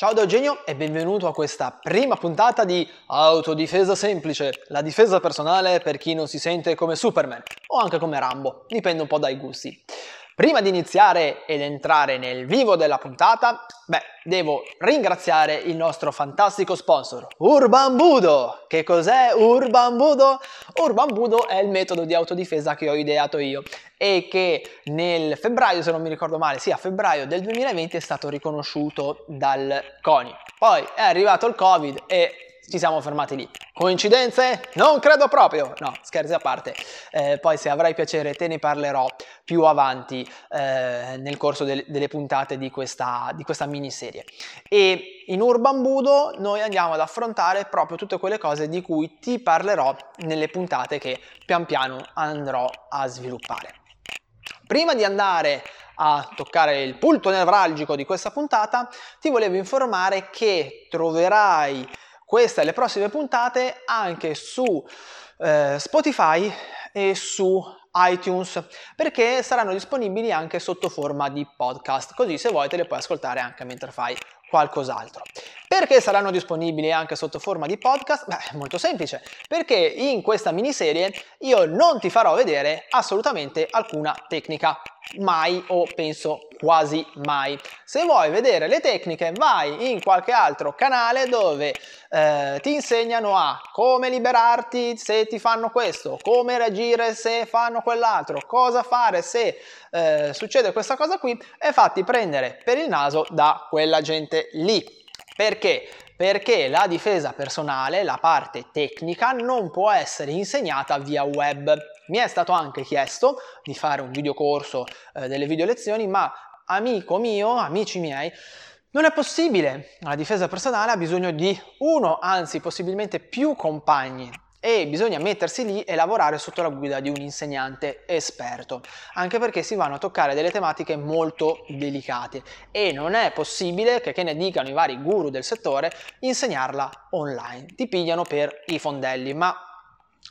Ciao da Eugenio e benvenuto a questa prima puntata di Autodifesa Semplice, la difesa personale per chi non si sente come Superman o anche come Rambo, dipende un po' dai gusti. Prima di iniziare ed entrare nel vivo della puntata, beh, devo ringraziare il nostro fantastico sponsor, Urban Budo. Che cos'è Urban Budo? Urban Budo è il metodo di autodifesa che ho ideato io e che nel febbraio, se non mi ricordo male, sì, a febbraio del 2020 è stato riconosciuto dal CONI. Poi è arrivato il Covid e ci siamo fermati lì. Coincidenze? Non credo proprio. No, scherzi a parte. Eh, poi se avrai piacere te ne parlerò più avanti eh, nel corso del, delle puntate di questa, di questa miniserie. E in Urban Budo noi andiamo ad affrontare proprio tutte quelle cose di cui ti parlerò nelle puntate che pian piano andrò a sviluppare. Prima di andare a toccare il punto nevralgico di questa puntata, ti volevo informare che troverai questa e le prossime puntate anche su eh, Spotify e su iTunes perché saranno disponibili anche sotto forma di podcast così se vuoi te le puoi ascoltare anche mentre fai qualcos'altro. Perché saranno disponibili anche sotto forma di podcast? Beh, molto semplice, perché in questa miniserie io non ti farò vedere assolutamente alcuna tecnica, mai o penso quasi mai. Se vuoi vedere le tecniche vai in qualche altro canale dove eh, ti insegnano a come liberarti se ti fanno questo, come reagire se fanno quell'altro, cosa fare se eh, succede questa cosa qui e fatti prendere per il naso da quella gente lì. Perché? Perché la difesa personale, la parte tecnica, non può essere insegnata via web. Mi è stato anche chiesto di fare un videocorso, eh, delle video lezioni, ma amico mio, amici miei, non è possibile. La difesa personale ha bisogno di uno, anzi possibilmente più compagni e bisogna mettersi lì e lavorare sotto la guida di un insegnante esperto, anche perché si vanno a toccare delle tematiche molto delicate e non è possibile che, che ne dicano i vari guru del settore, insegnarla online. Ti pigliano per i fondelli, ma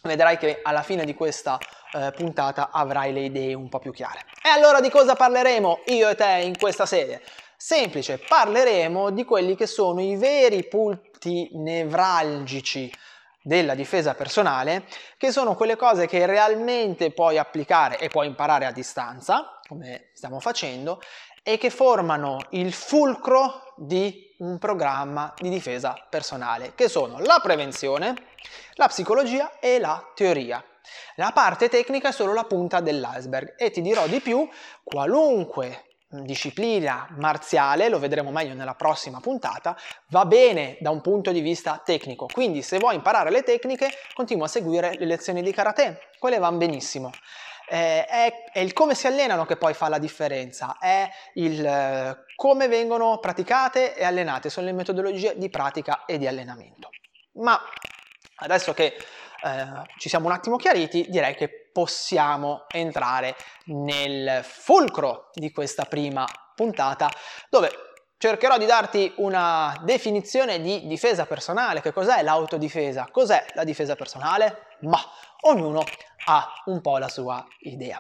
vedrai che alla fine di questa eh, puntata avrai le idee un po' più chiare. E allora di cosa parleremo io e te in questa sede? Semplice, parleremo di quelli che sono i veri punti nevralgici della difesa personale, che sono quelle cose che realmente puoi applicare e puoi imparare a distanza, come stiamo facendo, e che formano il fulcro di un programma di difesa personale, che sono la prevenzione, la psicologia e la teoria. La parte tecnica è solo la punta dell'iceberg e ti dirò di più, qualunque disciplina marziale, lo vedremo meglio nella prossima puntata, va bene da un punto di vista tecnico. Quindi se vuoi imparare le tecniche, continua a seguire le lezioni di karate, quelle vanno benissimo. Eh, è, è, il come si allenano che poi fa la differenza, è il eh, come vengono praticate e allenate, sono le metodologie di pratica e di allenamento. Ma adesso che eh, ci siamo un attimo chiariti, direi che possiamo entrare nel fulcro di questa prima puntata dove cercherò di darti una definizione di difesa personale. Che cos'è l'autodifesa? Cos'è la difesa personale? Ma ognuno ha un po' la sua idea.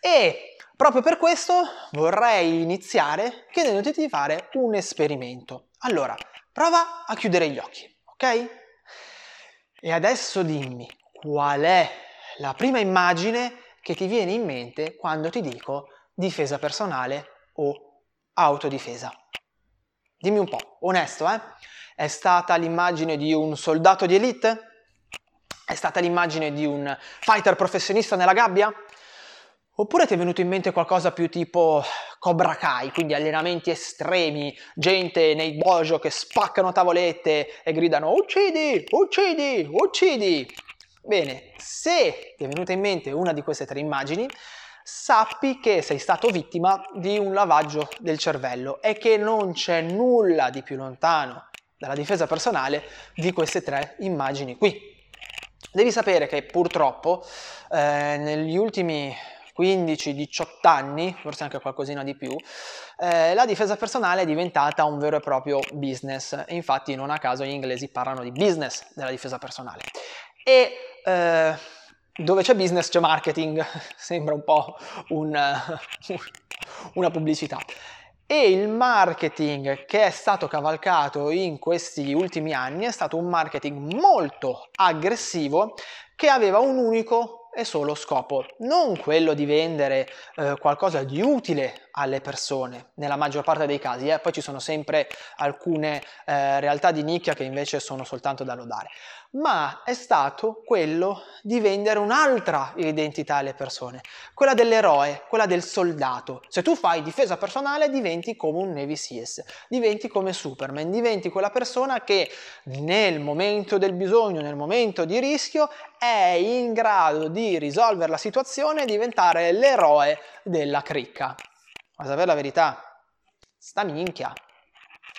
E proprio per questo vorrei iniziare chiedendoti di fare un esperimento. Allora, prova a chiudere gli occhi, ok? E adesso dimmi qual è la prima immagine che ti viene in mente quando ti dico difesa personale o autodifesa. Dimmi un po', onesto, eh? È stata l'immagine di un soldato di elite? È stata l'immagine di un fighter professionista nella gabbia? Oppure ti è venuto in mente qualcosa più tipo Cobra Kai, quindi allenamenti estremi, gente nei dojo che spaccano tavolette e gridano uccidi, uccidi, uccidi. Bene, se ti è venuta in mente una di queste tre immagini, sappi che sei stato vittima di un lavaggio del cervello e che non c'è nulla di più lontano dalla difesa personale di queste tre immagini qui. Devi sapere che purtroppo eh, negli ultimi 15-18 anni, forse anche qualcosina di più, eh, la difesa personale è diventata un vero e proprio business. E infatti non a caso gli inglesi parlano di business della difesa personale. E eh, dove c'è business c'è marketing, sembra un po' un, una pubblicità. e il marketing che è stato cavalcato in questi ultimi anni è stato un marketing molto aggressivo che aveva un unico e solo scopo, non quello di vendere eh, qualcosa di utile alle persone, nella maggior parte dei casi, eh? poi ci sono sempre alcune eh, realtà di nicchia che invece sono soltanto da lodare, ma è stato quello di vendere un'altra identità alle persone, quella dell'eroe, quella del soldato. Se tu fai difesa personale diventi come un Navy Seals, diventi come Superman, diventi quella persona che nel momento del bisogno, nel momento di rischio, è in grado di risolvere la situazione e diventare l'eroe della cricca. Ma sapere la verità, sta minchia,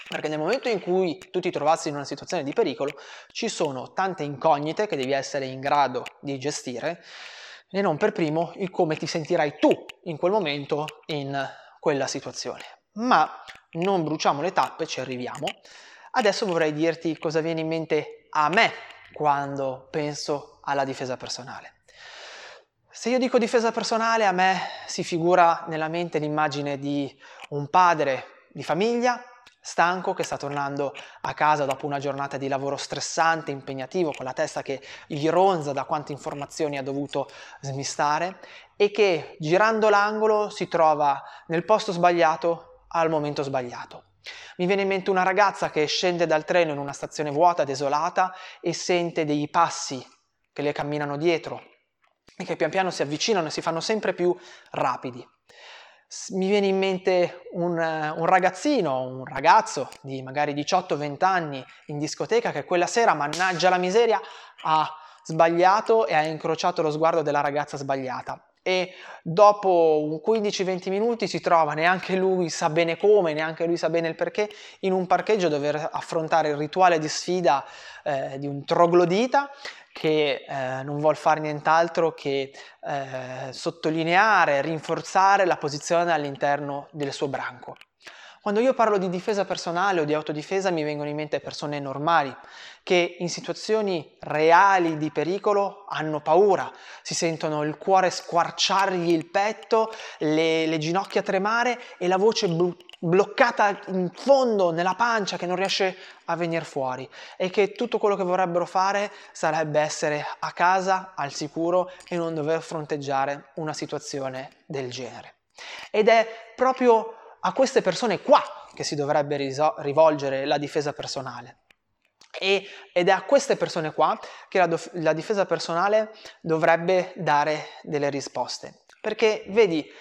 perché nel momento in cui tu ti trovassi in una situazione di pericolo, ci sono tante incognite che devi essere in grado di gestire e non per primo il come ti sentirai tu in quel momento in quella situazione. Ma non bruciamo le tappe, ci arriviamo. Adesso vorrei dirti cosa viene in mente a me quando penso alla difesa personale. Se io dico difesa personale, a me si figura nella mente l'immagine di un padre di famiglia stanco che sta tornando a casa dopo una giornata di lavoro stressante, impegnativo, con la testa che gli ronza da quante informazioni ha dovuto smistare e che girando l'angolo si trova nel posto sbagliato al momento sbagliato. Mi viene in mente una ragazza che scende dal treno in una stazione vuota, desolata, e sente dei passi che le camminano dietro e che pian piano si avvicinano e si fanno sempre più rapidi mi viene in mente un, un, ragazzino, un ragazzo di magari 18-20 anni in discoteca che quella sera, mannaggia la miseria, ha sbagliato e ha incrociato lo sguardo della ragazza sbagliata. E dopo un 15-20 minuti si trova, neanche lui sa bene come, neanche lui sa bene il perché, in un parcheggio dover affrontare il rituale di sfida eh, di un troglodita che eh, non vuol fare nient'altro che eh, sottolineare, rinforzare la posizione all'interno del suo branco. Quando io parlo di difesa personale o di autodifesa mi vengono in mente persone normali che in situazioni reali di pericolo hanno paura, si sentono il cuore squarciargli il petto, le, le ginocchia tremare e la voce blu- bloccata in fondo nella pancia che non riesce a venire fuori e che tutto quello che vorrebbero fare sarebbe essere a casa al sicuro e non dover fronteggiare una situazione del genere. Ed è proprio a queste persone qua che si dovrebbe rivolgere la difesa personale. E, ed è a queste persone qua che la, la difesa personale dovrebbe dare delle risposte. Perché vedi,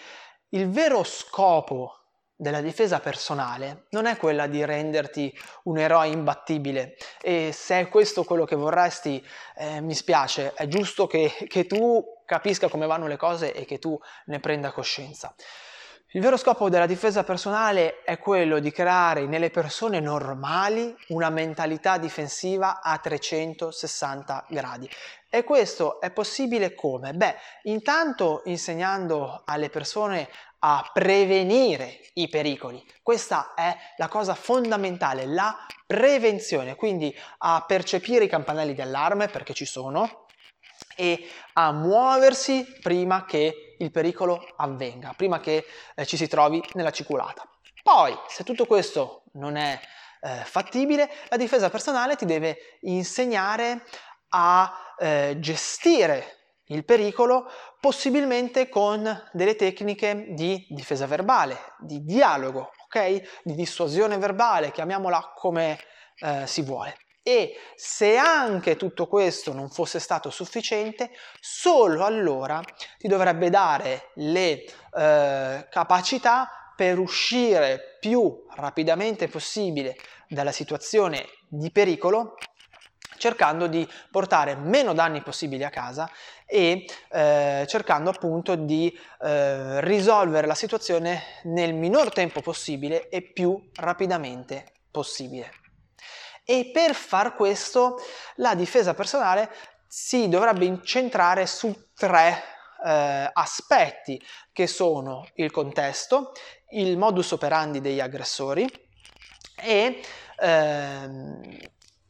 il vero scopo della difesa personale non è quella di renderti un eroe imbattibile e se è questo quello che vorresti eh, mi spiace, è giusto che, che tu capisca come vanno le cose e che tu ne prenda coscienza. Il vero scopo della difesa personale è quello di creare nelle persone normali una mentalità difensiva a 360 gradi. E questo è possibile come? Beh, intanto insegnando alle persone a prevenire i pericoli. Questa è la cosa fondamentale, la prevenzione, quindi a percepire i campanelli d'allarme perché ci sono e a muoversi prima che il pericolo avvenga, prima che eh, ci si trovi nella ciculata. Poi, se tutto questo non è eh, fattibile, la difesa personale ti deve insegnare a eh, gestire il pericolo possibilmente con delle tecniche di difesa verbale, di dialogo, ok? Di dissuasione verbale, chiamiamola come eh, si vuole. E se anche tutto questo non fosse stato sufficiente, solo allora ti dovrebbe dare le eh, capacità per uscire più rapidamente possibile dalla situazione di pericolo cercando di portare meno danni possibili a casa e eh, cercando appunto di eh, risolvere la situazione nel minor tempo possibile e più rapidamente possibile. E per far questo la difesa personale si dovrebbe incentrare su tre eh, aspetti che sono il contesto, il modus operandi degli aggressori e ehm,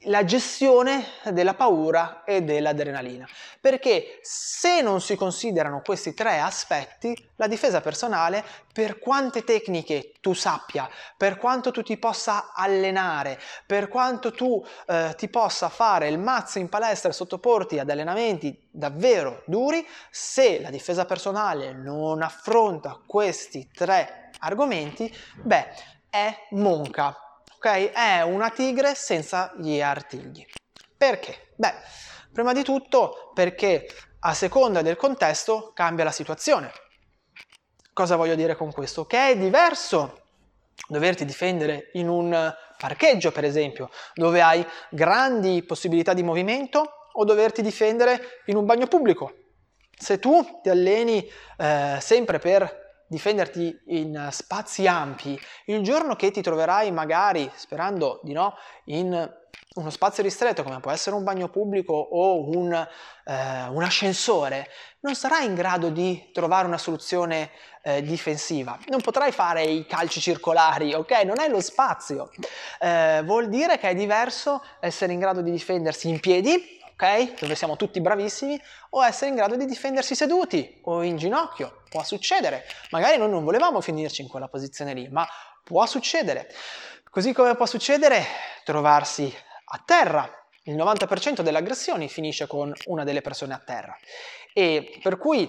la gestione della paura e dell'adrenalina. Perché se non si considerano questi tre aspetti, la difesa personale, per quante tecniche tu sappia, per quanto tu ti possa allenare, per quanto tu eh, ti possa fare il mazzo in palestra e sottoporti ad allenamenti davvero duri, se la difesa personale non affronta questi tre argomenti, beh, è monca, ok? È una tigre senza gli artigli. Perché? Beh, prima di tutto perché a seconda del contesto cambia la situazione. Cosa voglio dire con questo? Che è diverso doverti difendere in un parcheggio, per esempio, dove hai grandi possibilità di movimento, o doverti difendere in un bagno pubblico. Se tu ti alleni eh, sempre per difenderti in spazi ampi, il giorno che ti troverai magari, sperando di no, in uno spazio ristretto come può essere un bagno pubblico o un, eh, un ascensore, non sarai in grado di trovare una soluzione eh, difensiva. Non potrai fare i calci circolari, ok? Non hai lo spazio. Eh, vuol dire che è diverso essere in grado di difendersi in piedi ok? Dove siamo tutti bravissimi, o essere in grado di difendersi seduti o in ginocchio. Può succedere. Magari noi non volevamo finirci in quella posizione lì, ma può succedere. Così come può succedere trovarsi a terra. Il 90% delle aggressioni finisce con una delle persone a terra. E per cui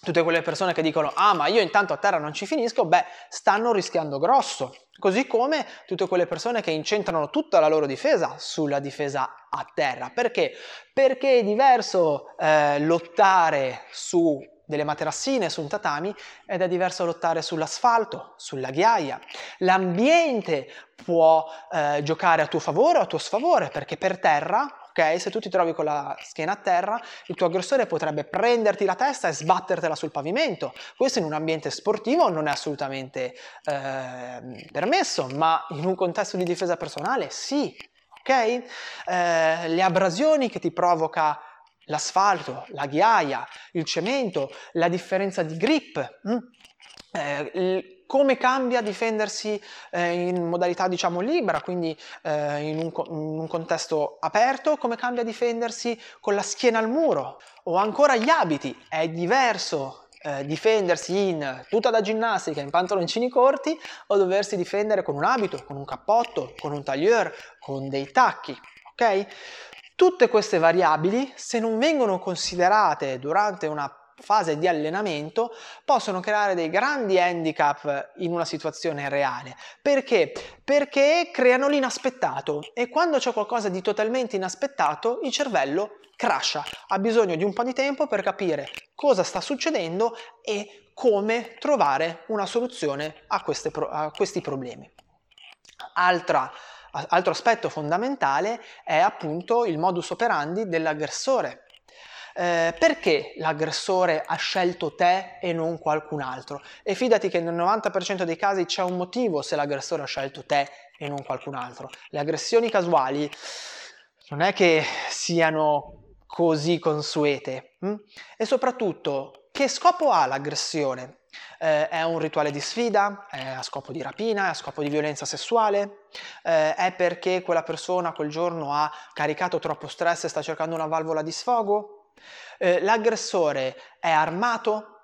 tutte quelle persone che dicono ah ma io intanto a terra non ci finisco, beh, stanno rischiando grosso. Così come tutte quelle persone che incentrano tutta la loro difesa sulla difesa a terra. Perché? Perché è diverso eh, lottare su delle materassine, su un tatami, ed è diverso lottare sull'asfalto, sulla ghiaia. L'ambiente può eh, giocare a tuo favore o a tuo sfavore, perché per terra ok? Se tu ti trovi con la schiena a terra, il tuo aggressore potrebbe prenderti la testa e sbattertela sul pavimento. Questo in un ambiente sportivo non è assolutamente eh, permesso, ma in un contesto di difesa personale sì, ok? Eh, le abrasioni che ti provoca l'asfalto, la ghiaia, il cemento, la differenza di grip, hm? eh, il, come cambia difendersi eh, in modalità diciamo libera, quindi eh, in, un, in, un, contesto aperto, come cambia difendersi con la schiena al muro? O ancora gli abiti, è diverso eh, difendersi in tuta da ginnastica, in pantaloncini corti o doversi difendere con un abito, con un cappotto, con un tailleur, con dei tacchi, ok? Tutte queste variabili, se non vengono considerate durante una fase di allenamento possono creare dei grandi handicap in una situazione reale. Perché? Perché creano l'inaspettato e quando c'è qualcosa di totalmente inaspettato il cervello crasha, ha bisogno di un po' di tempo per capire cosa sta succedendo e come trovare una soluzione a, pro- a questi problemi. Altra, altro aspetto fondamentale è appunto il modus operandi dell'aggressore eh, perché l'aggressore ha scelto te e non qualcun altro? E fidati che nel 90% dei casi c'è un motivo se l'aggressore ha scelto te e non qualcun altro. Le aggressioni casuali non è che siano così consuete. Hm? E soprattutto, che scopo ha l'aggressione? Eh, è un rituale di sfida? È a scopo di rapina? È a scopo di violenza sessuale? Eh, è perché quella persona quel giorno ha caricato troppo stress e sta cercando una valvola di sfogo? Eh, l'aggressore è armato?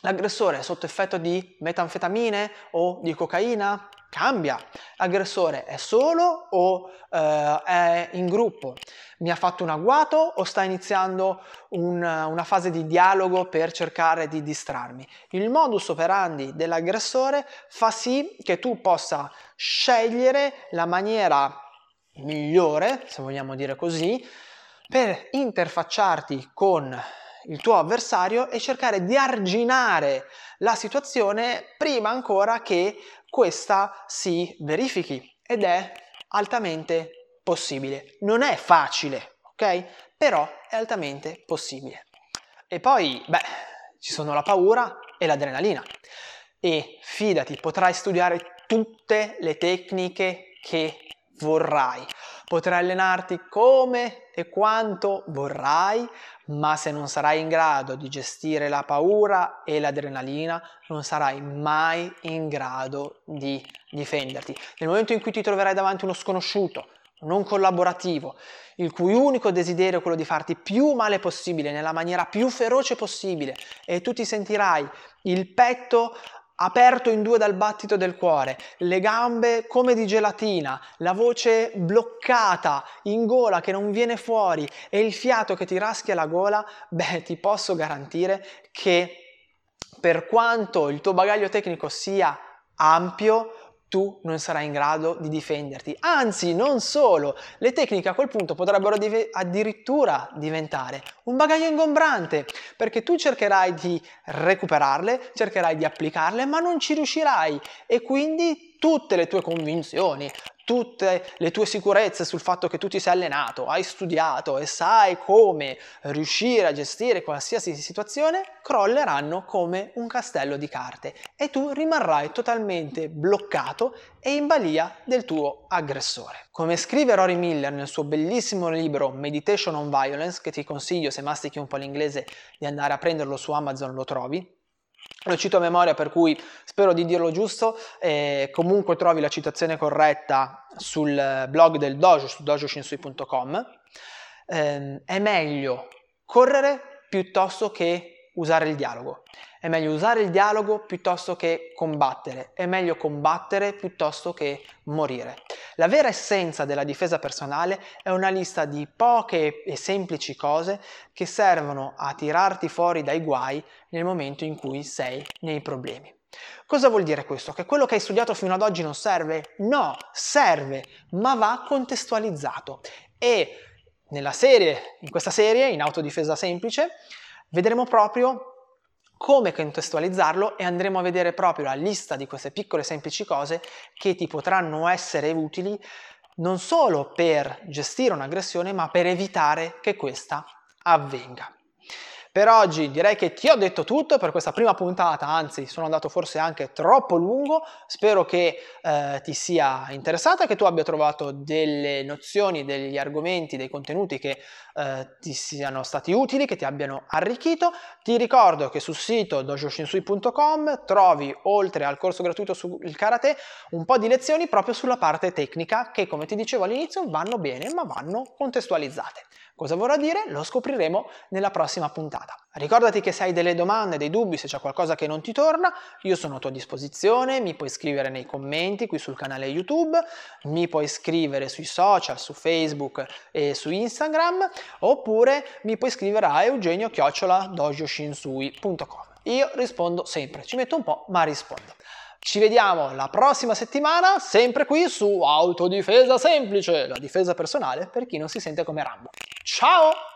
L'aggressore è sotto effetto di metanfetamine o di cocaina? Cambia. L'aggressore è solo o eh, è in gruppo? Mi ha fatto un agguato o sta iniziando un, una fase di dialogo per cercare di distrarmi? Il modus operandi dell'aggressore fa sì che tu possa scegliere la maniera migliore, se vogliamo dire così, per interfacciarti con il tuo avversario e cercare di arginare la situazione prima ancora che questa si verifichi ed è altamente possibile. Non è facile, ok? Però è altamente possibile. E poi, beh, ci sono la paura e l'adrenalina. E fidati, potrai studiare tutte le tecniche che vorrai. Potrai allenarti come e quanto vorrai, ma se non sarai in grado di gestire la paura e l'adrenalina, non sarai mai in grado di difenderti. Nel momento in cui ti troverai davanti uno sconosciuto, non collaborativo, il cui unico desiderio è quello di farti più male possibile, nella maniera più feroce possibile, e tu ti sentirai il petto aperto in due dal battito del cuore, le gambe come di gelatina, la voce bloccata in gola che non viene fuori e il fiato che ti raschia la gola, beh, ti posso garantire che per quanto il tuo bagaglio tecnico sia ampio, tu non sarai in grado di difenderti. Anzi, non solo, le tecniche a quel punto potrebbero div- addirittura diventare un bagaglio ingombrante, perché tu cercherai di recuperarle, cercherai di applicarle, ma non ci riuscirai e quindi tutte le tue convinzioni, tutte le tue sicurezze sul fatto che tu ti sei allenato, hai studiato e sai come riuscire a gestire qualsiasi situazione, crolleranno come un castello di carte e tu rimarrai totalmente bloccato e in balia del tuo aggressore. Come scrive Rory Miller nel suo bellissimo libro Meditation on Violence, che ti consiglio se mastichi un po' l'inglese di andare a prenderlo su Amazon, lo trovi, lo cito a memoria per cui spero di dirlo giusto, eh, comunque trovi la citazione corretta sul blog del dojo su dojoshinsui.com. Eh, è meglio correre piuttosto che usare il dialogo. È meglio usare il dialogo piuttosto che combattere. È meglio combattere piuttosto che morire. La vera essenza della difesa personale è una lista di poche e semplici cose che servono a tirarti fuori dai guai nel momento in cui sei nei problemi. Cosa vuol dire questo? Che quello che hai studiato fino ad oggi non serve? No, serve, ma va contestualizzato. E nella serie, in questa serie, in autodifesa semplice, vedremo proprio come contestualizzarlo e andremo a vedere proprio la lista di queste piccole semplici cose che ti potranno essere utili non solo per gestire un'aggressione ma per evitare che questa avvenga. Per oggi direi che ti ho detto tutto per questa prima puntata, anzi sono andato forse anche troppo lungo, spero che eh, ti sia interessata, che tu abbia trovato delle nozioni, degli argomenti, dei contenuti che eh, ti siano stati utili, che ti abbiano arricchito. Ti ricordo che sul sito dojoshinsui.com trovi, oltre al corso gratuito sul karate, un po' di lezioni proprio sulla parte tecnica che, come ti dicevo all'inizio, vanno bene ma vanno contestualizzate. Cosa vorrà dire? Lo scopriremo nella prossima puntata. Ricordati che se hai delle domande, dei dubbi, se c'è qualcosa che non ti torna, io sono a tua disposizione, mi puoi scrivere nei commenti qui sul canale YouTube, mi puoi scrivere sui social, su Facebook e su Instagram, oppure mi puoi scrivere a eugenio-dojoshinsui.com. Io rispondo sempre, ci metto un po', ma rispondo. Ci vediamo la prossima settimana, sempre qui su Autodifesa Semplice, la difesa personale per chi non si sente come Rambo. Ciao!